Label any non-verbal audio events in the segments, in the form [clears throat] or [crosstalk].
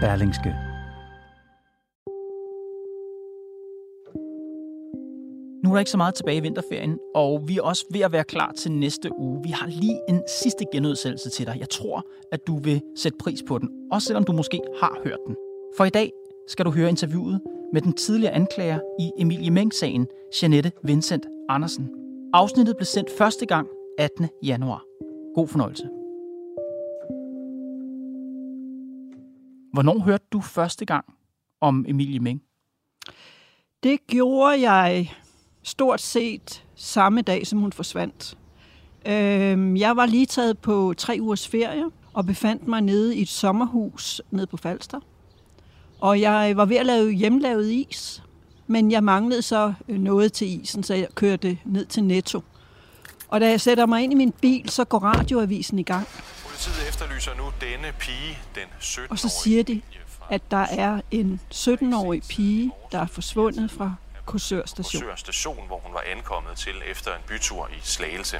Berlingske. Nu er der ikke så meget tilbage i vinterferien, og vi er også ved at være klar til næste uge. Vi har lige en sidste genudsendelse til dig. Jeg tror, at du vil sætte pris på den, også selvom du måske har hørt den. For i dag skal du høre interviewet med den tidligere anklager i Emilie Meng-sagen, Janette Vincent Andersen. Afsnittet blev sendt første gang 18. januar. God fornøjelse. Hvornår hørte du første gang om Emilie Meng? Det gjorde jeg stort set samme dag, som hun forsvandt. Øhm, jeg var lige taget på tre ugers ferie og befandt mig nede i et sommerhus nede på Falster. Og jeg var ved at lave hjemmelavet is, men jeg manglede så øh, noget til isen, så jeg kørte ned til Netto. Og da jeg sætter mig ind i min bil, så går radioavisen i gang. Politiet efterlyser nu denne pige, den 17 Og så siger de, at der er en 17-årig pige, der er forsvundet fra Korsør station. Korsør station, hvor hun var ankommet til efter en bytur i Slagelse.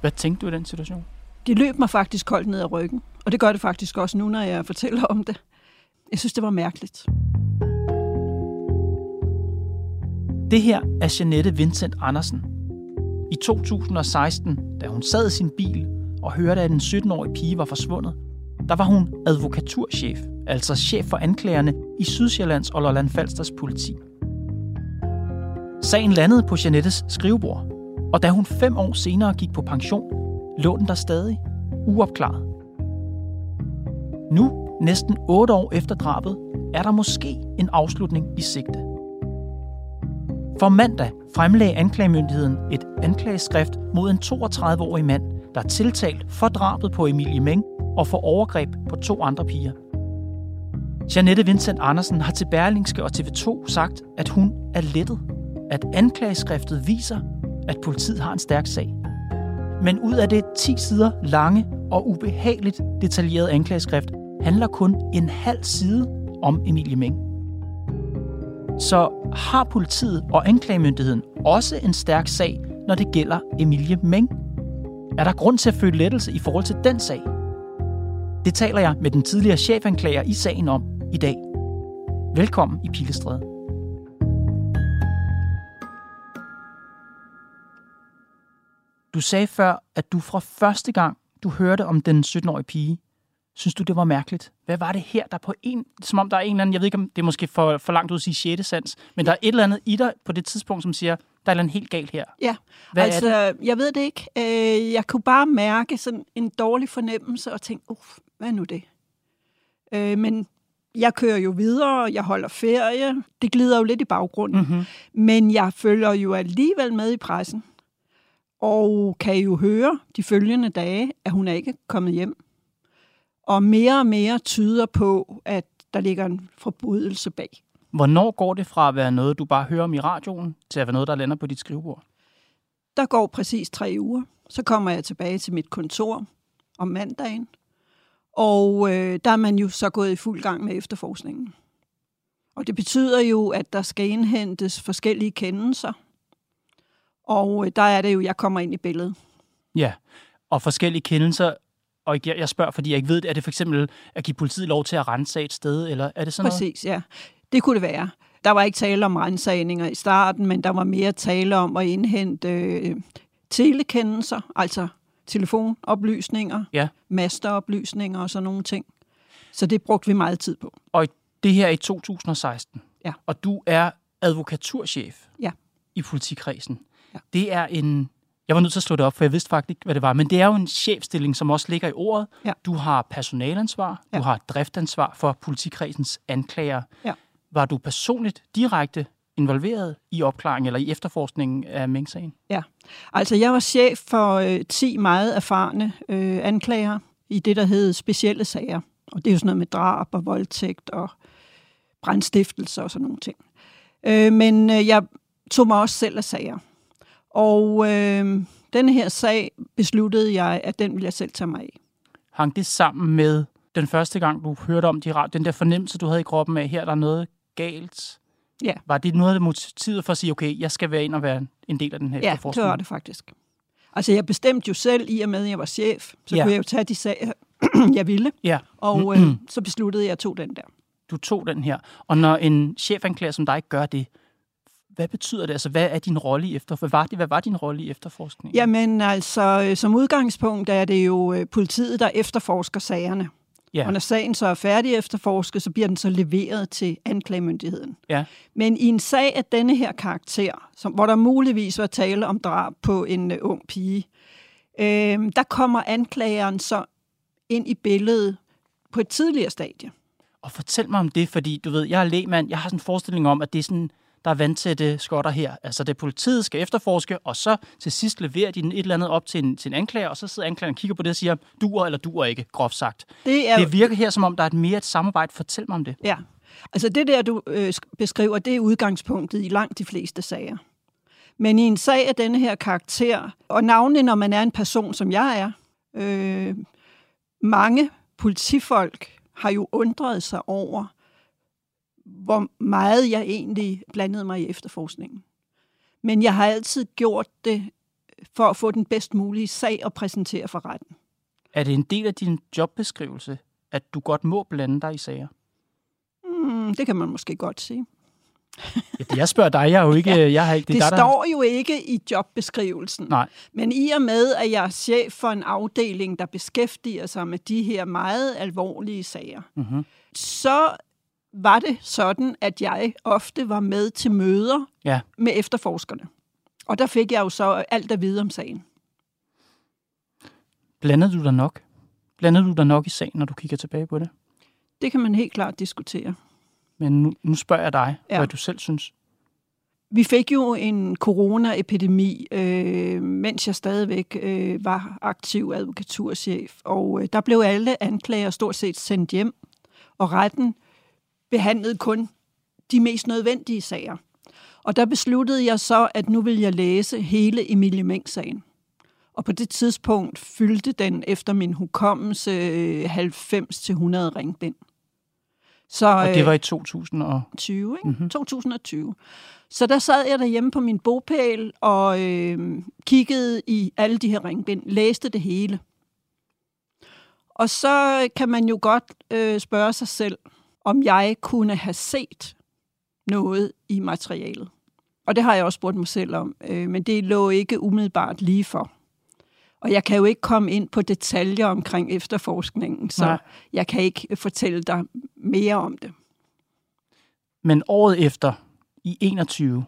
Hvad tænkte du i den situation? Det løb mig faktisk koldt ned ad ryggen, og det gør det faktisk også nu, når jeg fortæller om det. Jeg synes, det var mærkeligt. Det her er Janette Vincent Andersen. I 2016, da hun sad i sin bil og hørte, at en 17-årig pige var forsvundet, der var hun advokaturchef, altså chef for anklagerne i Sydsjællands og Lolland Falsters politi. Sagen landede på Janettes skrivebord, og da hun fem år senere gik på pension, lå den der stadig uopklaret. Nu, næsten otte år efter drabet, er der måske en afslutning i sigte. For mandag fremlagde anklagemyndigheden et anklageskrift mod en 32-årig mand, der er tiltalt for drabet på Emilie Meng og for overgreb på to andre piger. Janette Vincent Andersen har til Berlingske og TV2 sagt, at hun er lettet. At anklageskriftet viser, at politiet har en stærk sag. Men ud af det 10 sider lange og ubehageligt detaljerede anklageskrift, handler kun en halv side om Emilie Meng. Så har politiet og anklagemyndigheden også en stærk sag, når det gælder Emilie Meng? Er der grund til at føle lettelse i forhold til den sag? Det taler jeg med den tidligere chefanklager i sagen om i dag. Velkommen i Pilestræde. Du sagde før, at du fra første gang, du hørte om den 17-årige pige, synes du, det var mærkeligt? Hvad var det her, der på en, som om der er en eller anden, jeg ved ikke, om det er måske for, for langt ud at sige 6. sans, men der er et eller andet i dig på det tidspunkt, som siger, der er noget helt galt her. Ja, Hvad altså, er jeg ved det ikke. Øh, Jeg kunne bare mærke sådan en dårlig fornemmelse og tænke, uff, hvad er nu det? Øh, Men jeg kører jo videre, jeg holder ferie. Det glider jo lidt i baggrunden. Mm-hmm. Men jeg følger jo alligevel med i pressen. Og kan jo høre de følgende dage, at hun er ikke kommet hjem. Og mere og mere tyder på, at der ligger en forbrydelse bag. Hvornår går det fra at være noget, du bare hører om i radioen, til at være noget, der lander på dit skrivebord? Der går præcis tre uger. Så kommer jeg tilbage til mit kontor om mandagen. Og øh, der er man jo så gået i fuld gang med efterforskningen. Og det betyder jo, at der skal indhentes forskellige kendelser. Og øh, der er det jo, jeg kommer ind i billedet. Ja, og forskellige kendelser, og jeg jeg spørger, fordi jeg ikke ved er det for eksempel at give politiet lov til at rense et sted, eller er det sådan noget? Præcis, ja. Det kunne det være. Der var ikke tale om rensagninger i starten, men der var mere tale om at indhente øh, telekendelser, altså telefonoplysninger, Ja. masteroplysninger og sådan nogle ting. Så det brugte vi meget tid på. Og det her er i 2016. Ja. Og du er advokaturchef Ja. i politikredsen. Ja. Det er en... Jeg var nødt til at slå det op, for jeg vidste faktisk ikke, hvad det var. Men det er jo en chefstilling, som også ligger i ordet. Ja. Du har personalansvar, Ja. du har driftansvar for politikredsens anklager. Ja. Var du personligt direkte involveret i opklaringen eller i efterforskningen af Meng-sagen? Ja, altså jeg var chef for øh, 10 meget erfarne øh, anklager i det, der hed specielle sager. Og det er jo sådan noget med drab og voldtægt og brandstiftelse og sådan nogle ting. Øh, men øh, jeg tog mig også selv af sager. Og øh, denne her sag besluttede jeg, at den ville jeg selv tage mig af. Hang det sammen med den første gang, du hørte om de den der fornemmelse, du havde i kroppen af, her der er noget galt? Ja. Var det noget af motivet for at sige, okay, jeg skal være ind og være en del af den her Ja, det var det faktisk. Altså, jeg bestemte jo selv, i og med, at jeg var chef, så ja. kunne jeg jo tage de sager, [clears throat] jeg ville. Ja. Og [clears throat] øh, så besluttede jeg, at jeg tog den der. Du tog den her. Og når en chefanklager som dig gør det, hvad betyder det? Altså, hvad er din rolle i efter? Hvad var, det, hvad var din rolle i efterforskningen? Jamen, altså, øh, som udgangspunkt er det jo øh, politiet, der efterforsker sagerne. Ja. Og når sagen så er færdig efterforsket, så bliver den så leveret til anklagemyndigheden. Ja. Men i en sag af denne her karakter, som, hvor der muligvis var tale om drab på en uh, ung pige, øh, der kommer anklageren så ind i billedet på et tidligere stadie. Og fortæl mig om det, fordi du ved, jeg er lægmand, jeg har sådan en forestilling om, at det er sådan der er vandtætte skotter her. Altså det politiet skal efterforske, og så til sidst leverer de et eller andet op til en, til en anklager, og så sidder anklageren og kigger på det og siger, duer eller duer ikke, groft sagt. Det, er... det virker her, som om der er et mere et samarbejde. Fortæl mig om det. Ja, altså det der, du øh, beskriver, det er udgangspunktet i langt de fleste sager. Men i en sag af denne her karakter, og navnlig når man er en person, som jeg er, øh, mange politifolk har jo undret sig over, hvor meget jeg egentlig blandede mig i efterforskningen. Men jeg har altid gjort det for at få den bedst mulige sag at præsentere for retten. Er det en del af din jobbeskrivelse, at du godt må blande dig i sager? Mm, det kan man måske godt sige. Ja, jeg spørger dig, jeg er jo ikke... [laughs] ja, jeg har ikke det det der, står der... jo ikke i jobbeskrivelsen. Nej. Men i og med, at jeg er chef for en afdeling, der beskæftiger sig med de her meget alvorlige sager, mm-hmm. så var det sådan, at jeg ofte var med til møder ja. med efterforskerne. Og der fik jeg jo så alt at vide om sagen. Blandede du dig nok? Blandede du dig nok i sagen, når du kigger tilbage på det? Det kan man helt klart diskutere. Men nu, nu spørger jeg dig, ja. hvad du selv synes. Vi fik jo en coronaepidemi, øh, mens jeg stadigvæk øh, var aktiv advokaturchef, og øh, der blev alle anklager stort set sendt hjem, og retten behandlede kun de mest nødvendige sager. Og der besluttede jeg så, at nu vil jeg læse hele Emilie Meng-sagen. Og på det tidspunkt fyldte den efter min hukommelse 90-100 ringbind. Så, og det var i 2020, ikke? Mm-hmm. 2020. Så der sad jeg derhjemme på min bopæl og øh, kiggede i alle de her ringbind, læste det hele. Og så kan man jo godt øh, spørge sig selv, om jeg kunne have set noget i materialet. Og det har jeg også spurgt mig selv om, øh, men det lå ikke umiddelbart lige for. Og jeg kan jo ikke komme ind på detaljer omkring efterforskningen, så Nej. jeg kan ikke fortælle dig mere om det. Men året efter, i 21,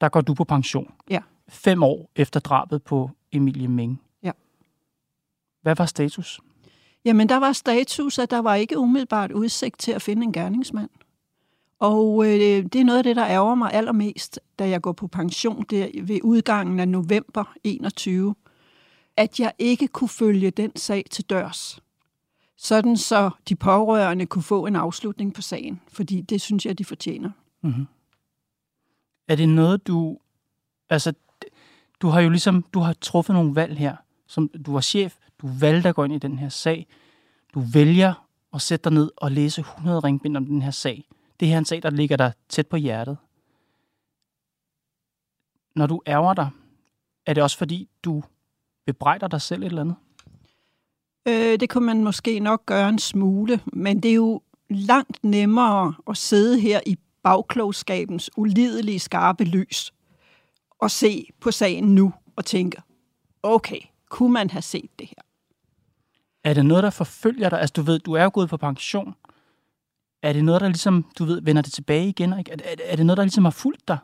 der går du på pension. Ja. Fem år efter drabet på Emilie Meng. Ja. Hvad var status? Jamen, der var status, at der var ikke umiddelbart udsigt til at finde en gerningsmand. Og øh, det er noget af det, der ærger mig allermest, da jeg går på pension der ved udgangen af november 21, at jeg ikke kunne følge den sag til dørs. Sådan så de pårørende kunne få en afslutning på sagen, fordi det synes jeg, de fortjener. Mm-hmm. Er det noget, du... Altså, du har jo ligesom, du har truffet nogle valg her. Som, du var chef, du valgte at gå ind i den her sag. Du vælger at sætte dig ned og læse 100 ringbind om den her sag. Det her er en sag, der ligger dig tæt på hjertet. Når du ærger dig, er det også fordi, du bebrejder dig selv et eller andet? Øh, det kunne man måske nok gøre en smule, men det er jo langt nemmere at sidde her i bagklogskabens ulidelige skarpe lys og se på sagen nu og tænke, okay, kunne man have set det her? Er det noget, der forfølger dig? Altså, du ved, du er jo gået på pension. Er det noget, der ligesom, du ved, vender det tilbage igen? Ikke? Er, er, er det noget, der ligesom har fulgt dig?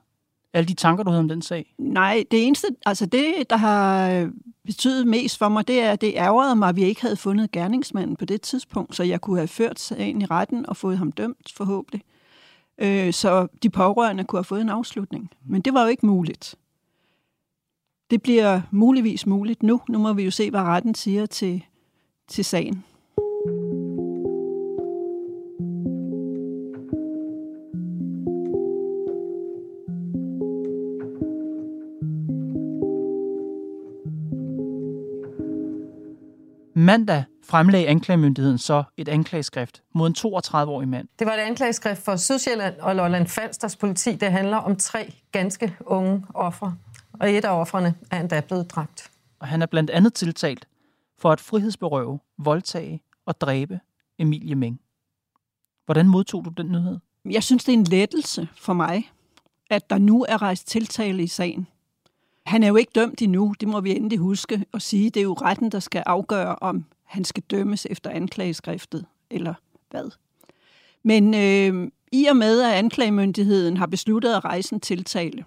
Alle de tanker, du havde om den sag? Nej, det eneste, altså det, der har betydet mest for mig, det er, at det ærgerede mig, at vi ikke havde fundet gerningsmanden på det tidspunkt, så jeg kunne have ført sagen i retten og fået ham dømt forhåbentlig. Øh, så de pårørende kunne have fået en afslutning. Men det var jo ikke muligt. Det bliver muligvis muligt nu. Nu må vi jo se, hvad retten siger til til sagen. Mandag fremlagde anklagemyndigheden så et anklageskrift mod en 32-årig mand. Det var et anklageskrift for Sydsjælland og Lolland Falsters politi. Det handler om tre ganske unge ofre, og et af offrene er endda blevet dræbt. Og han er blandt andet tiltalt for at frihedsberøve, voldtage og dræbe Emilie Meng. Hvordan modtog du den nyhed? Jeg synes, det er en lettelse for mig, at der nu er rejst tiltale i sagen. Han er jo ikke dømt endnu, det må vi endelig huske og sige. Det er jo retten, der skal afgøre, om han skal dømmes efter anklageskriftet, eller hvad. Men øh, i og med, at anklagemyndigheden har besluttet at rejse en tiltale,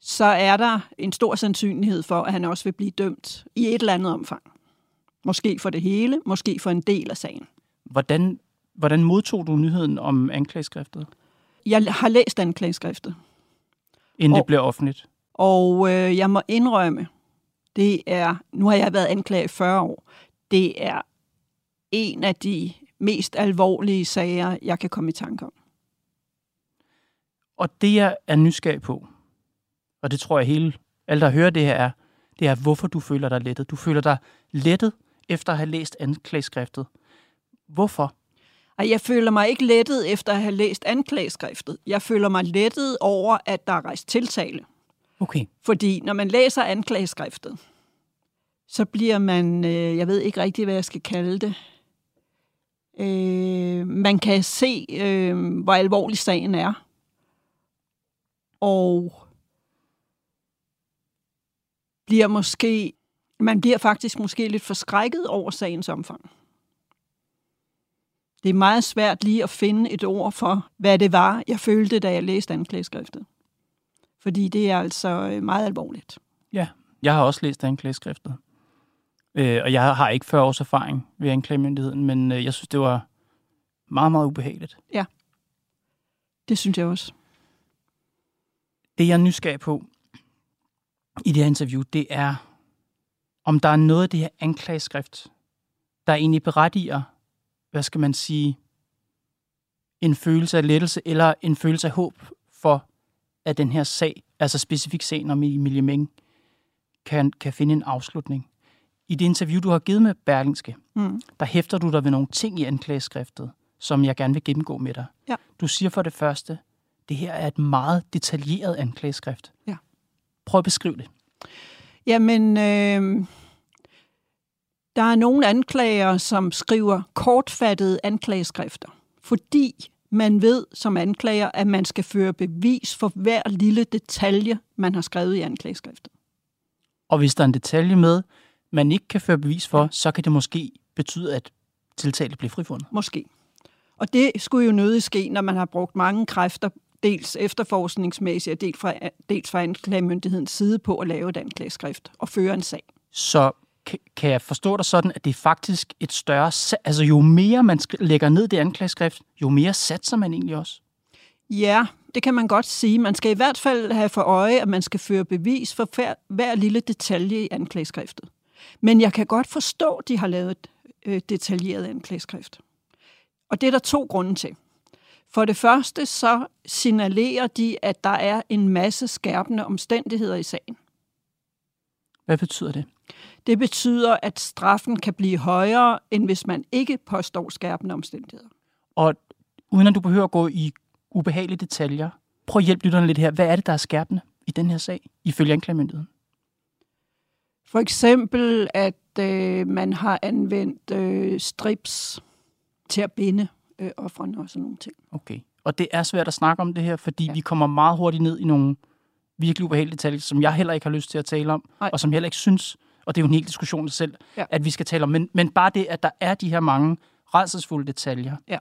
så er der en stor sandsynlighed for, at han også vil blive dømt i et eller andet omfang. Måske for det hele, måske for en del af sagen. Hvordan, hvordan modtog du nyheden om anklageskriftet, Jeg har læst anklageskriftet, inden Og- det blev offentligt? og øh, jeg må indrømme, det er, nu har jeg været anklaget i 40 år, det er en af de mest alvorlige sager, jeg kan komme i tanke om. Og det, jeg er nysgerrig på, og det tror jeg hele, alle der hører det her er, det er, hvorfor du føler dig lettet. Du føler dig lettet efter at have læst anklageskriftet. Hvorfor? Jeg føler mig ikke lettet efter at have læst anklageskriftet. Jeg føler mig lettet over, at der er rejst tiltale. Okay. Fordi når man læser anklageskriftet, så bliver man, øh, jeg ved ikke rigtig, hvad jeg skal kalde det, øh, man kan se, øh, hvor alvorlig sagen er. Og bliver måske, man bliver faktisk måske lidt forskrækket over sagens omfang. Det er meget svært lige at finde et ord for, hvad det var, jeg følte, da jeg læste anklageskriftet. Fordi det er altså øh, meget alvorligt. Ja, jeg har også læst anklageskriftet. Øh, og jeg har ikke 40 års erfaring ved anklagemyndigheden, men øh, jeg synes, det var meget, meget ubehageligt. Det synes jeg også. Det, jeg er nysgerrig på i det her interview, det er, om der er noget af det her anklageskrift, der egentlig berettiger, hvad skal man sige, en følelse af lettelse eller en følelse af håb for, at den her sag, altså specifik sagen om Emilie Meng, kan, kan finde en afslutning. I det interview, du har givet med Berlingske, Mm. der hæfter du dig ved nogle ting i anklageskriftet, som jeg gerne vil gennemgå med dig. Ja. Du siger for det første, det her er et meget detaljeret anklageskrift. Ja. Prøv at beskrive det. Jamen, øh, der er nogle anklager, som skriver kortfattede anklageskrifter, fordi man ved som anklager, at man skal føre bevis for hver lille detalje, man har skrevet i anklageskriftet. Og hvis der er en detalje med, man ikke kan føre bevis for, så kan det måske betyde, at tiltalte bliver frifundet. Måske. Og det skulle jo nødig ske, når man har brugt mange kræfter, dels efterforskningsmæssigt og dels fra, dels fra anklagemyndighedens side på at lave et anklageskrift og føre en sag. Så kan- jeg forstå dig sådan, at det er faktisk et større... Altså jo mere man lægger ned det anklageskrift, jo mere satser man egentlig også. Ja, det kan man godt sige. Man skal i hvert fald have for øje, at man skal føre bevis for hver, hver lille detalje i anklageskriftet. Men jeg kan godt forstå, at de har lavet et øh, detaljeret anklageskrift. Og det er der to grunde til. For det første så signalerer de, at der er en masse skærpende omstændigheder i sagen. Hvad betyder det? Det betyder, at straffen kan blive højere, end hvis man ikke påstår skærpende omstændigheder. Og uden at du behøver at gå i ubehagelige detaljer, prøv at hjælpe lytterne lidt her. Hvad er det, der er skærpende i den her sag, ifølge anklagemyndigheden? For eksempel, at øh, man har anvendt øh, strips til at binde øh, offrene og sådan nogle ting. Okay. Og det er svært at snakke om det her, fordi ja. Vi kommer meget hurtigt ned i nogle virkelig ubehagelige detaljer, som jeg heller ikke har lyst til at tale om, Nej. og som jeg heller ikke synes, og det er jo en hel diskussion i sig selv, ja. Ja. at vi skal tale om. Men, men bare det, at der er de her mange rædselsfulde detaljer, Ja.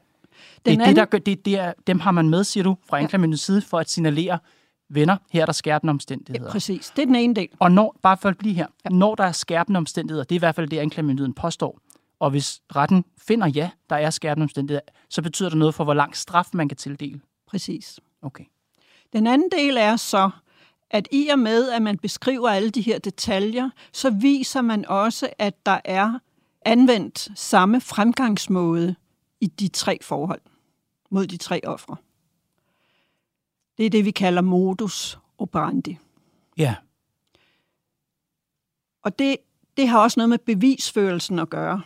det Den er det, der anden- gør, det, det er, dem har man med, siger du, fra Ja. anklagemyndighedens side, for at signalere, venner, her er der skærpende omstændigheder. Ja, præcis. Det er den ene del. Og når, bare for at blive her, ja. når der er skærpende omstændigheder, det er i hvert fald det, anklagemyndigheden påstår, og hvis retten finder ja, der er skærpende omstændigheder, så betyder det noget for, hvor lang straf man kan tildele. Præcis. Okay. Den anden del er så, at i og med, at man beskriver alle de her detaljer, så viser man også, at der er anvendt samme fremgangsmåde i de tre forhold mod de tre ofre. Det er det, vi kalder modus operandi. Ja. Og det, det har også noget med bevisførelsen at gøre.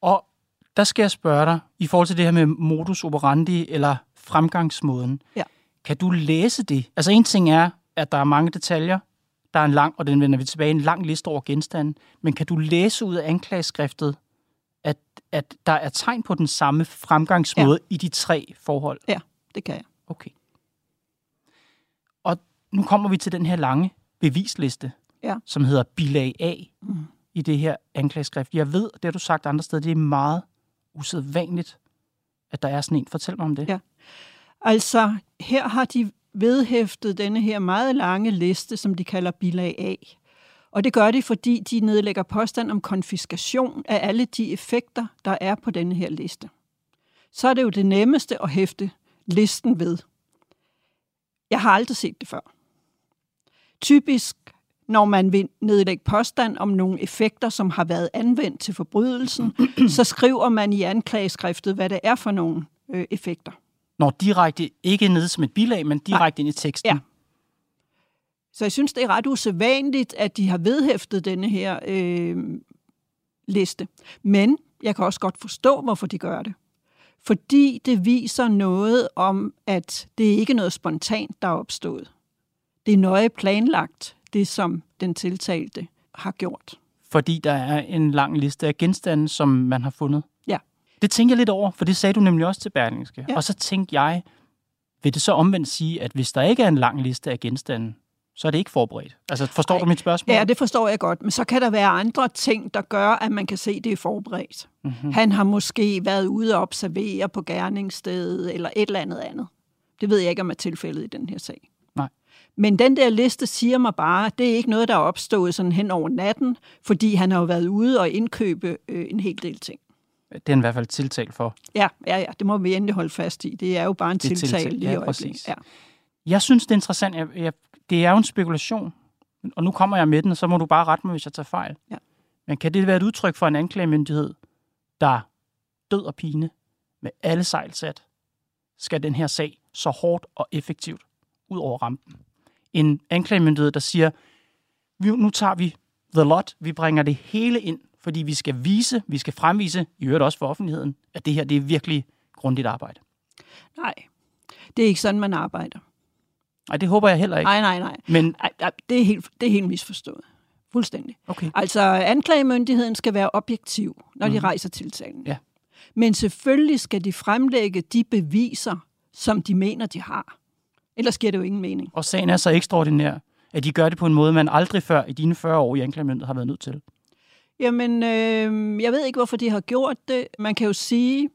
Og der skal jeg spørge dig, i forhold til det her med modus operandi eller fremgangsmåden. Ja. Kan du læse det? Altså en ting er, at der er mange detaljer, der er en lang, og den vender vi tilbage, en lang liste over genstande, men kan du læse ud af anklageskriftet, at, at der er tegn på den samme fremgangsmåde ja. i de tre forhold? Ja, det kan jeg. Okay. Og nu kommer vi til den her lange bevisliste, Ja. som hedder bilag A Mm. i det her anklageskrift. Jeg ved, det har du sagt andre steder, det er meget usædvanligt, at der er sådan en. Fortæl mig om det. Ja. Altså, her har de vedhæftet denne her meget lange liste, som de kalder bilag A. Og det gør de, fordi de nedlægger påstand om konfiskation af alle de effekter, der er på denne her liste. Så er det jo det nemmeste at hæfte listen ved. Jeg har aldrig set det før. Typisk, når man vil nedlægge påstand om nogle effekter, som har været anvendt til forbrydelsen, så skriver man i anklageskriftet, hvad det er for nogle øh, effekter. Når direkte, ikke nede som et bilag, men direkte ind i teksten. Ja. Så jeg synes, det er ret usædvanligt, at de har vedhæftet denne her øh, liste. Men jeg kan også godt forstå, hvorfor de gør det. Fordi det viser noget om, at det ikke er noget spontant, der er opstået. Det er nøje planlagt, det som den tiltalte har gjort. Fordi der er en lang liste af genstande, som man har fundet. Det tænker jeg lidt over, for det sagde du nemlig også til Berlingske. Ja. Og så tænkte jeg, vil det så omvendt sige, at hvis der ikke er en lang liste af genstande, så er det ikke forberedt. Altså, forstår Ej. du mit spørgsmål? Ja, det forstår jeg godt. Men så kan der være andre ting, der gør, at man kan se, at det er forberedt. Mm-hmm. Han har måske været ude og observere på gerningsstedet, eller et eller andet andet. Det ved jeg ikke, om er tilfældet i den her sag. Nej. Men den der liste siger mig bare, at det er ikke noget, der er opstået sådan hen over natten, fordi han har jo været ude og indkøbe øh, en hel del ting. Det er i hvert fald tiltalt for. Ja, ja, ja, det må vi endelig holde fast i. Det er jo bare en tiltale tiltale, lige i ja, præcis. Ja. Jeg synes, det er interessant. Jeg, jeg, det er jo en spekulation, og nu kommer jeg med den, og så må du bare rette mig, hvis jeg tager fejl. Ja. Men kan det være et udtryk for en anklagemyndighed, der død og pine med alle sejl sat, skal den her sag så hårdt og effektivt ud over rampen? En anklagemyndighed, der siger, nu tager vi the lot, vi bringer det hele ind, fordi vi skal vise, vi skal fremvise, i øvrigt også for offentligheden, at det her det er virkelig grundigt arbejde. Nej, det er ikke sådan, man arbejder. Nej, det håber jeg heller ikke. Nej, nej, nej. Men, Ej, ej, det, er helt, det er helt misforstået. Fuldstændig. okay. Altså, anklagemyndigheden skal være objektiv, når de Mhm. rejser tiltalen. Ja. Men selvfølgelig skal de fremlægge de beviser, som de mener, de har. Ellers giver det jo ingen mening. Og sagen er så ekstraordinær, at de gør det på en måde, man aldrig før i dine 40 år i anklagemyndighed har været nødt til. Jamen, øh, jeg ved ikke, hvorfor de har gjort det. Man kan jo sige,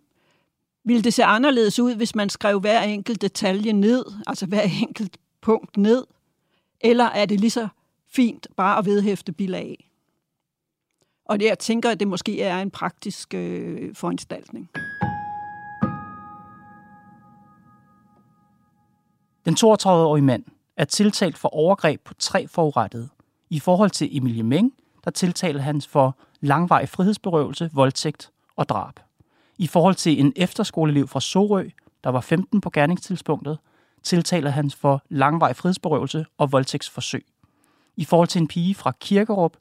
ville det se anderledes ud, hvis man skrev hver enkelt detalje ned, altså hver [laughs] enkelt punkt ned? Eller er det lige så fint bare at vedhæfte bilag? Og det, jeg tænker, at det måske er en praktisk øh, foranstaltning. Den 32-årige mand er tiltalt for overgreb på tre forurettede. I forhold til Emilie Meng, der tiltalte han for langvarig frihedsberøvelse, voldtægt og drab. I forhold til en efterskoleelev fra Sorø, der var 15 på gerningstidspunktet, tiltaler han for langvarig frihedsberøvelse og voldtægtsforsøg. I forhold til en pige fra Kirkerup,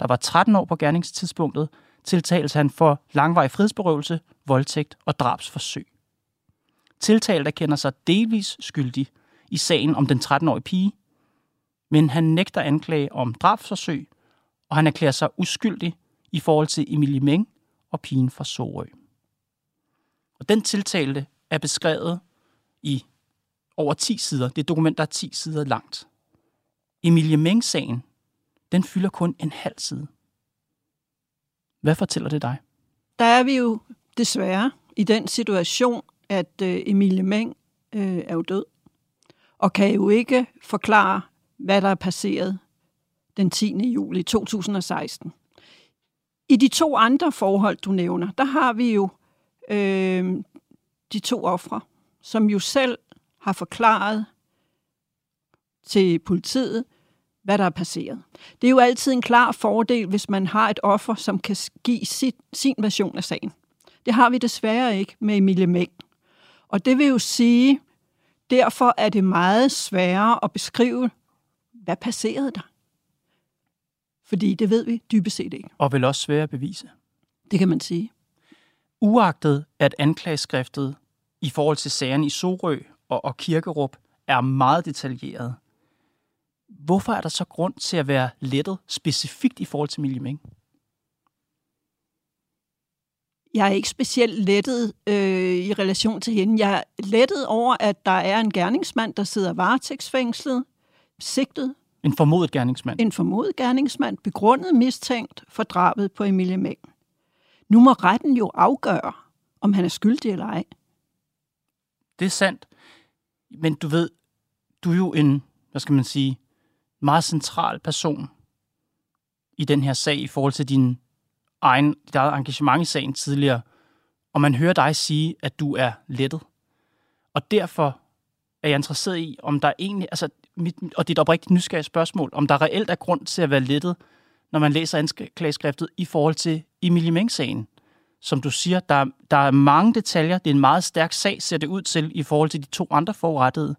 der var 13 år på gerningstidspunktet, tiltales han for langvarig frihedsberøvelse, voldtægt og drabsforsøg. Tiltalt erkender sig delvis skyldig i sagen om den 13-årige pige, men han nægter anklage om drabsforsøg, og han erklærer sig uskyldig i forhold til Emilie Meng og pigen fra Sorø. Og den tiltalte er beskrevet i over 10 sider. Det er et dokument, der er 10 sider langt. Emilie Meng-sagen, den fylder kun en halv side. Hvad fortæller det dig? Der er vi jo desværre i den situation, at øh, Emilie Meng øh, er jo død, og kan jo ikke forklare, hvad der er passeret den 10. juli 2016. I de to andre forhold, du nævner, der har vi jo øh, de to ofre, som jo selv har forklaret til politiet, hvad der er passeret. Det er jo altid en klar fordel, hvis man har et offer, som kan give sit, sin version af sagen. Det har vi desværre ikke med Emilie Mæng. Og det vil jo sige, derfor er det meget sværere at beskrive, hvad passerede der. Fordi det ved vi dybest set ikke. Og vel også svære at bevise. Det kan man sige. Uagtet at anklageskriftet i forhold til sagerne i Sorø og, og Kirkerup er meget detaljeret, hvorfor er der så grund til at være lettet specifikt i forhold til Meng? Jeg er ikke specielt lettet øh, i relation til hende. Jeg er lettet over, at der er en gerningsmand, der sidder varetægtsfængslet, sigtet. En formodet gerningsmand. En formodet gerningsmand, begrundet mistænkt for drabet på Emilie Meng. Nu må retten jo afgøre, om han er skyldig eller ej. Det er sandt. Men du ved, du er jo en, hvad skal man sige, meget central person i den her sag i forhold til din egen, dit eget engagement i sagen tidligere, og man hører dig sige, at du er lettet. Og derfor er jeg interesseret i, om der egentlig, altså, mit, og det er et oprigtigt nysgerrigt spørgsmål, om der reelt er grund til at være lettet, når man læser anklageskriftet i forhold til Emilie Meng-sagen. Som du siger, der, der er mange detaljer, det er en meget stærk sag, ser det ud til, i forhold til de to andre forrettede.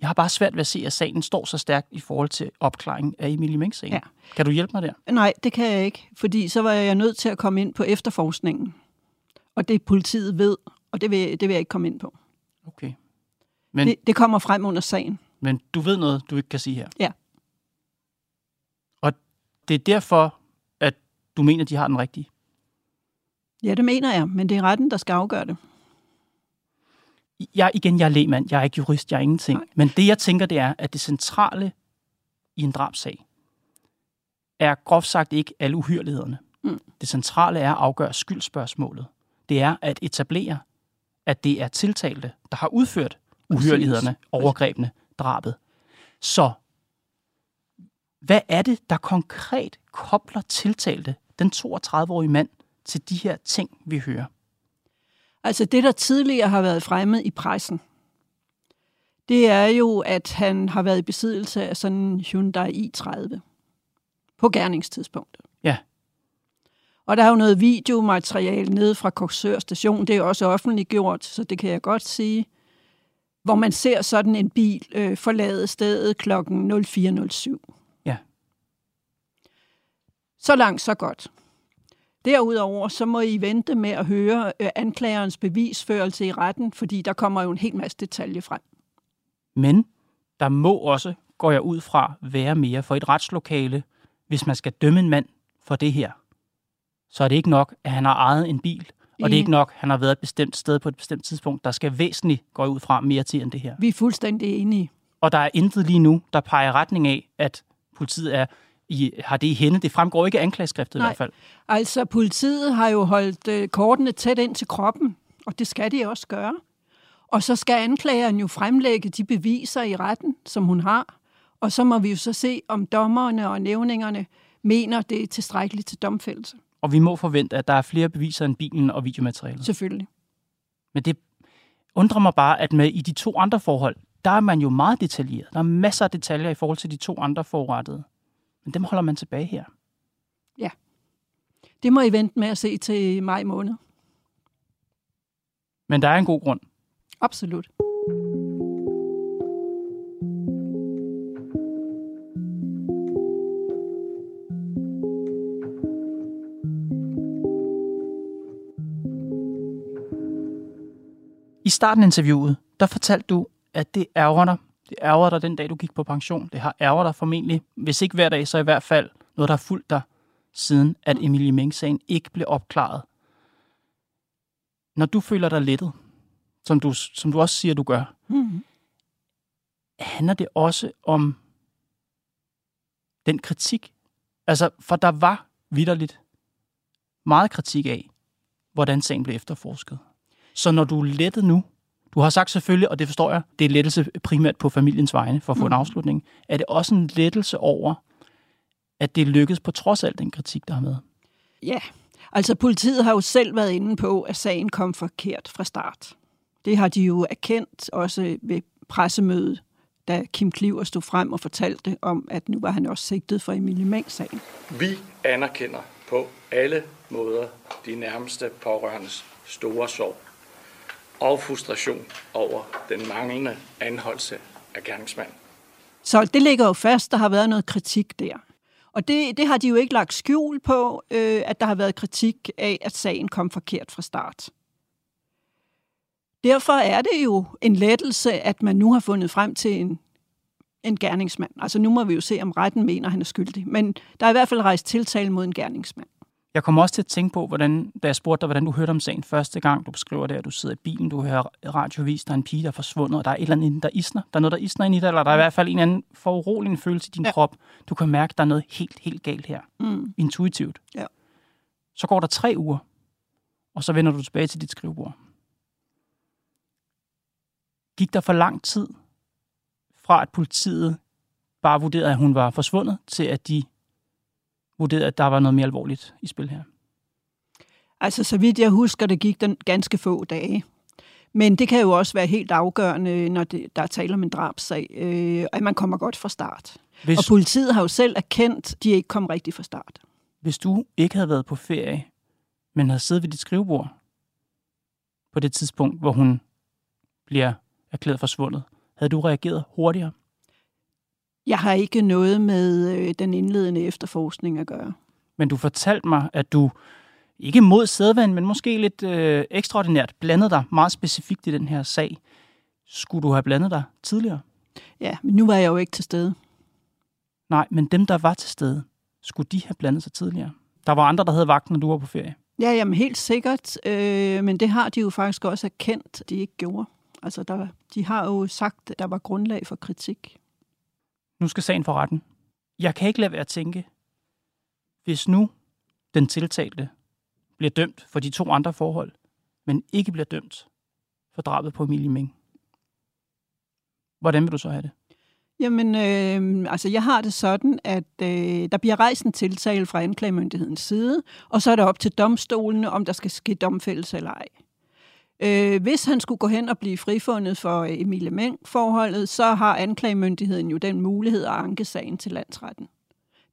Jeg har bare svært ved at se, at sagen står så stærkt i forhold til opklaringen af Emilie Meng-sagen. Ja. Kan du hjælpe mig der? Nej, det kan jeg ikke, fordi så var jeg nødt til at komme ind på efterforskningen. Og det politiet ved, og det vil, det vil jeg ikke komme ind på. Okay. Men, det, det kommer frem under sagen. Men du ved noget, du ikke kan sige her? Ja. Og det er derfor, at du mener, de har den rigtige? Ja, det mener jeg, men det er retten, der skal afgøre det jeg, igen, jeg er lægmand, jeg er ikke jurist, jeg er ingenting. Nej. Men det, jeg tænker, det er, at det centrale i en drabsag er groft sagt ikke alle uhyrlighederne. Mm. Det centrale er at afgøre skyldspørgsmålet. Det er at etablere, at det er tiltalte, der har udført uhyrlighederne, overgrebene, drabet. Så hvad er det, der konkret kobler tiltalte, den 32-årige mand, til de her ting, vi hører? Altså det, der tidligere har været fremme i pressen, det er jo, at han har været i besiddelse af sådan en Hyundai i30 på gerningstidspunktet. Ja. Og der er jo noget videomateriale nede fra Koksør station, det er også offentliggjort, så det kan jeg godt sige, hvor man ser sådan en bil øh, forlade stedet kl. 04.07. Ja. Så langt, så godt. Derudover så må I vente med at høre øh, anklagerens bevisførelse i retten, fordi der kommer jo en hel masse detaljer frem. Men der må også, går jeg ud fra, være mere for et retslokale, hvis man skal dømme en mand for det her. Så er det ikke nok, at han har ejet en bil, og det er ikke nok, at han har været et bestemt sted på et bestemt tidspunkt. Der skal væsentligt, gå ud fra, mere til end det her. Vi er fuldstændig enige. Og der er intet lige nu, der peger retning af, at politiet er i, har det i hende? Det fremgår ikke af anklageskriftet Nej. i hvert fald. Altså, politiet har jo holdt øh, kortene tæt ind til kroppen, og det skal de også gøre. Og så skal anklageren jo fremlægge de beviser i retten, som hun har. Og så må vi jo så se, om dommerne og nævningerne mener, det er tilstrækkeligt til domfældelse. Og vi må forvente, at der er flere beviser end bilen og videomaterialet. Selvfølgelig. Men det undrer mig bare, at med i de to andre forhold, der er man jo meget detaljeret. Der er masser af detaljer i forhold til de to andre forrettede. Men dem holder man tilbage her. Ja. Det må I vente med at se til maj måned. Men der er en god grund. Absolut. I starten af interviewet, der fortalte du, at det ærger dig, det ærger dig den dag, du gik på pension. Det har ærger dig formentlig, hvis ikke hver dag, så i hvert fald noget, der har fulgt dig, siden at Emilie Meng-sagen ikke blev opklaret. Når du føler dig lettet, som du, som du også siger, du gør, mm. handler det også om den kritik? Altså, for der var vidderligt meget kritik af, hvordan sagen blev efterforsket. Så når du er lettet nu, du har sagt selvfølgelig, og det forstår jeg, det er lettelse primært på familiens vegne for at få mm. en afslutning. Er det også en lettelse over, at det lykkedes på trods af al den kritik, der har været? Ja, altså politiet har jo selv været inde på, at sagen kom forkert fra start. Det har de jo erkendt også ved pressemødet da Kim Kliver stod frem og fortalte om, at nu var han også sigtet for Emilie Meng-sagen. Vi anerkender på alle måder de nærmeste pårørendes store sorg og frustration over den manglende anholdelse af gerningsmanden. Så det ligger jo fast, der har været noget kritik der. Og det, det har de jo ikke lagt skjul på, øh, at der har været kritik af, at sagen kom forkert fra start. Derfor er det jo en lettelse, at man nu har fundet frem til en, en gerningsmand. Altså nu må vi jo se, om retten mener, at han er skyldig. Men der er i hvert fald rejst tiltale mod en gerningsmand. Jeg kommer også til at tænke på, hvordan, da jeg spurgte dig, hvordan du hørte om sagen første gang. Du beskriver det, at du sidder i bilen, du hører radiovis, der er en pige, der er forsvundet, og der er et eller andet, der isner. Der er noget, der isner ind i dig, eller der er i hvert fald en anden foruroligende følelse i din ja. krop. Du kan mærke, at der er noget helt, helt galt her. Mm. Intuitivt. Ja. Så går der tre uger, og så vender du tilbage til dit skrivebord. Gik der for lang tid fra, at politiet bare vurderede, at hun var forsvundet, til at de vurderede, at der var noget mere alvorligt i spil her? Altså, så vidt jeg husker, det gik den ganske få dage. Men det kan jo også være helt afgørende, når det, der er tale om en drabsag, øh, at man kommer godt fra start. Hvis, og politiet har jo selv erkendt, at de ikke kom rigtig fra start. Hvis du ikke havde været på ferie, men havde siddet ved dit skrivebord på det tidspunkt, hvor hun bliver erklæret forsvundet, havde du reageret hurtigere? Jeg har ikke noget med øh, den indledende efterforskning at gøre. Men du fortalte mig, at du ikke mod sædvand, men måske lidt øh, ekstraordinært blandede dig meget specifikt i den her sag. Skulle du have blandet dig tidligere? Ja, men nu var jeg jo ikke til stede. Nej, men dem, der var til stede, skulle de have blandet sig tidligere? Der var andre, der havde vagten, når du var på ferie. Ja, jamen helt sikkert. Øh, men det har de jo faktisk også erkendt, de ikke gjorde. Altså, der, de har jo sagt, at der var grundlag for kritik. Nu skal sagen for retten. Jeg kan ikke lade være at tænke, hvis nu den tiltalte bliver dømt for de to andre forhold, men ikke bliver dømt for drabet på Emilie Ming. Hvordan vil du så have det? Jamen, øh, altså jeg har det sådan, at øh, der bliver rejst en tiltale fra anklagemyndighedens side, og så er det op til domstolene, om der skal ske domfældelse eller ej. Øh, hvis han skulle gå hen og blive frifundet for Emilie Meng-forholdet, så har anklagemyndigheden jo den mulighed at anke sagen til landsretten.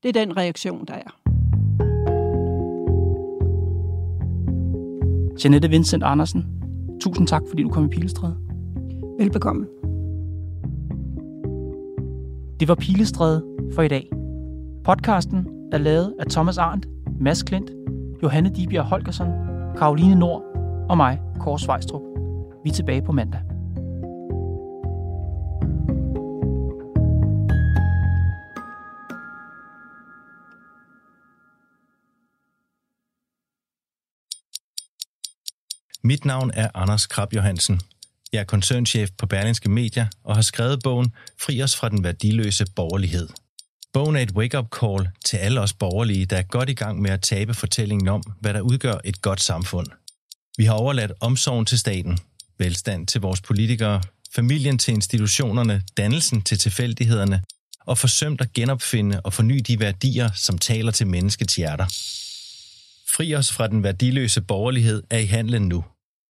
Det er den reaktion, der er. Janette Vincent Andersen, tusind tak, fordi du kom i Pilestræde. Velbekomme. Det var Pilestræde for i dag. Podcasten er lavet af Thomas Arndt, Mads Klint, Johanne Dibjerg Holgersen, Karoline Nord og mig, Kåre Svejstrup. Vi er tilbage på mandag. Mit navn er Anders Krab Johansen. Jeg er koncernchef på Berlingske Media og har skrevet bogen Fri os fra den værdiløse borgerlighed. Bogen er et wake-up call til alle os borgerlige, der er godt i gang med at tabe fortællingen om, hvad der udgør et godt samfund. Vi har overladt omsorgen til staten, velstand til vores politikere, familien til institutionerne, dannelsen til tilfældighederne og forsømt at genopfinde og forny de værdier, som taler til menneskets hjerter. Fri os fra den værdiløse borgerlighed er i handlen nu –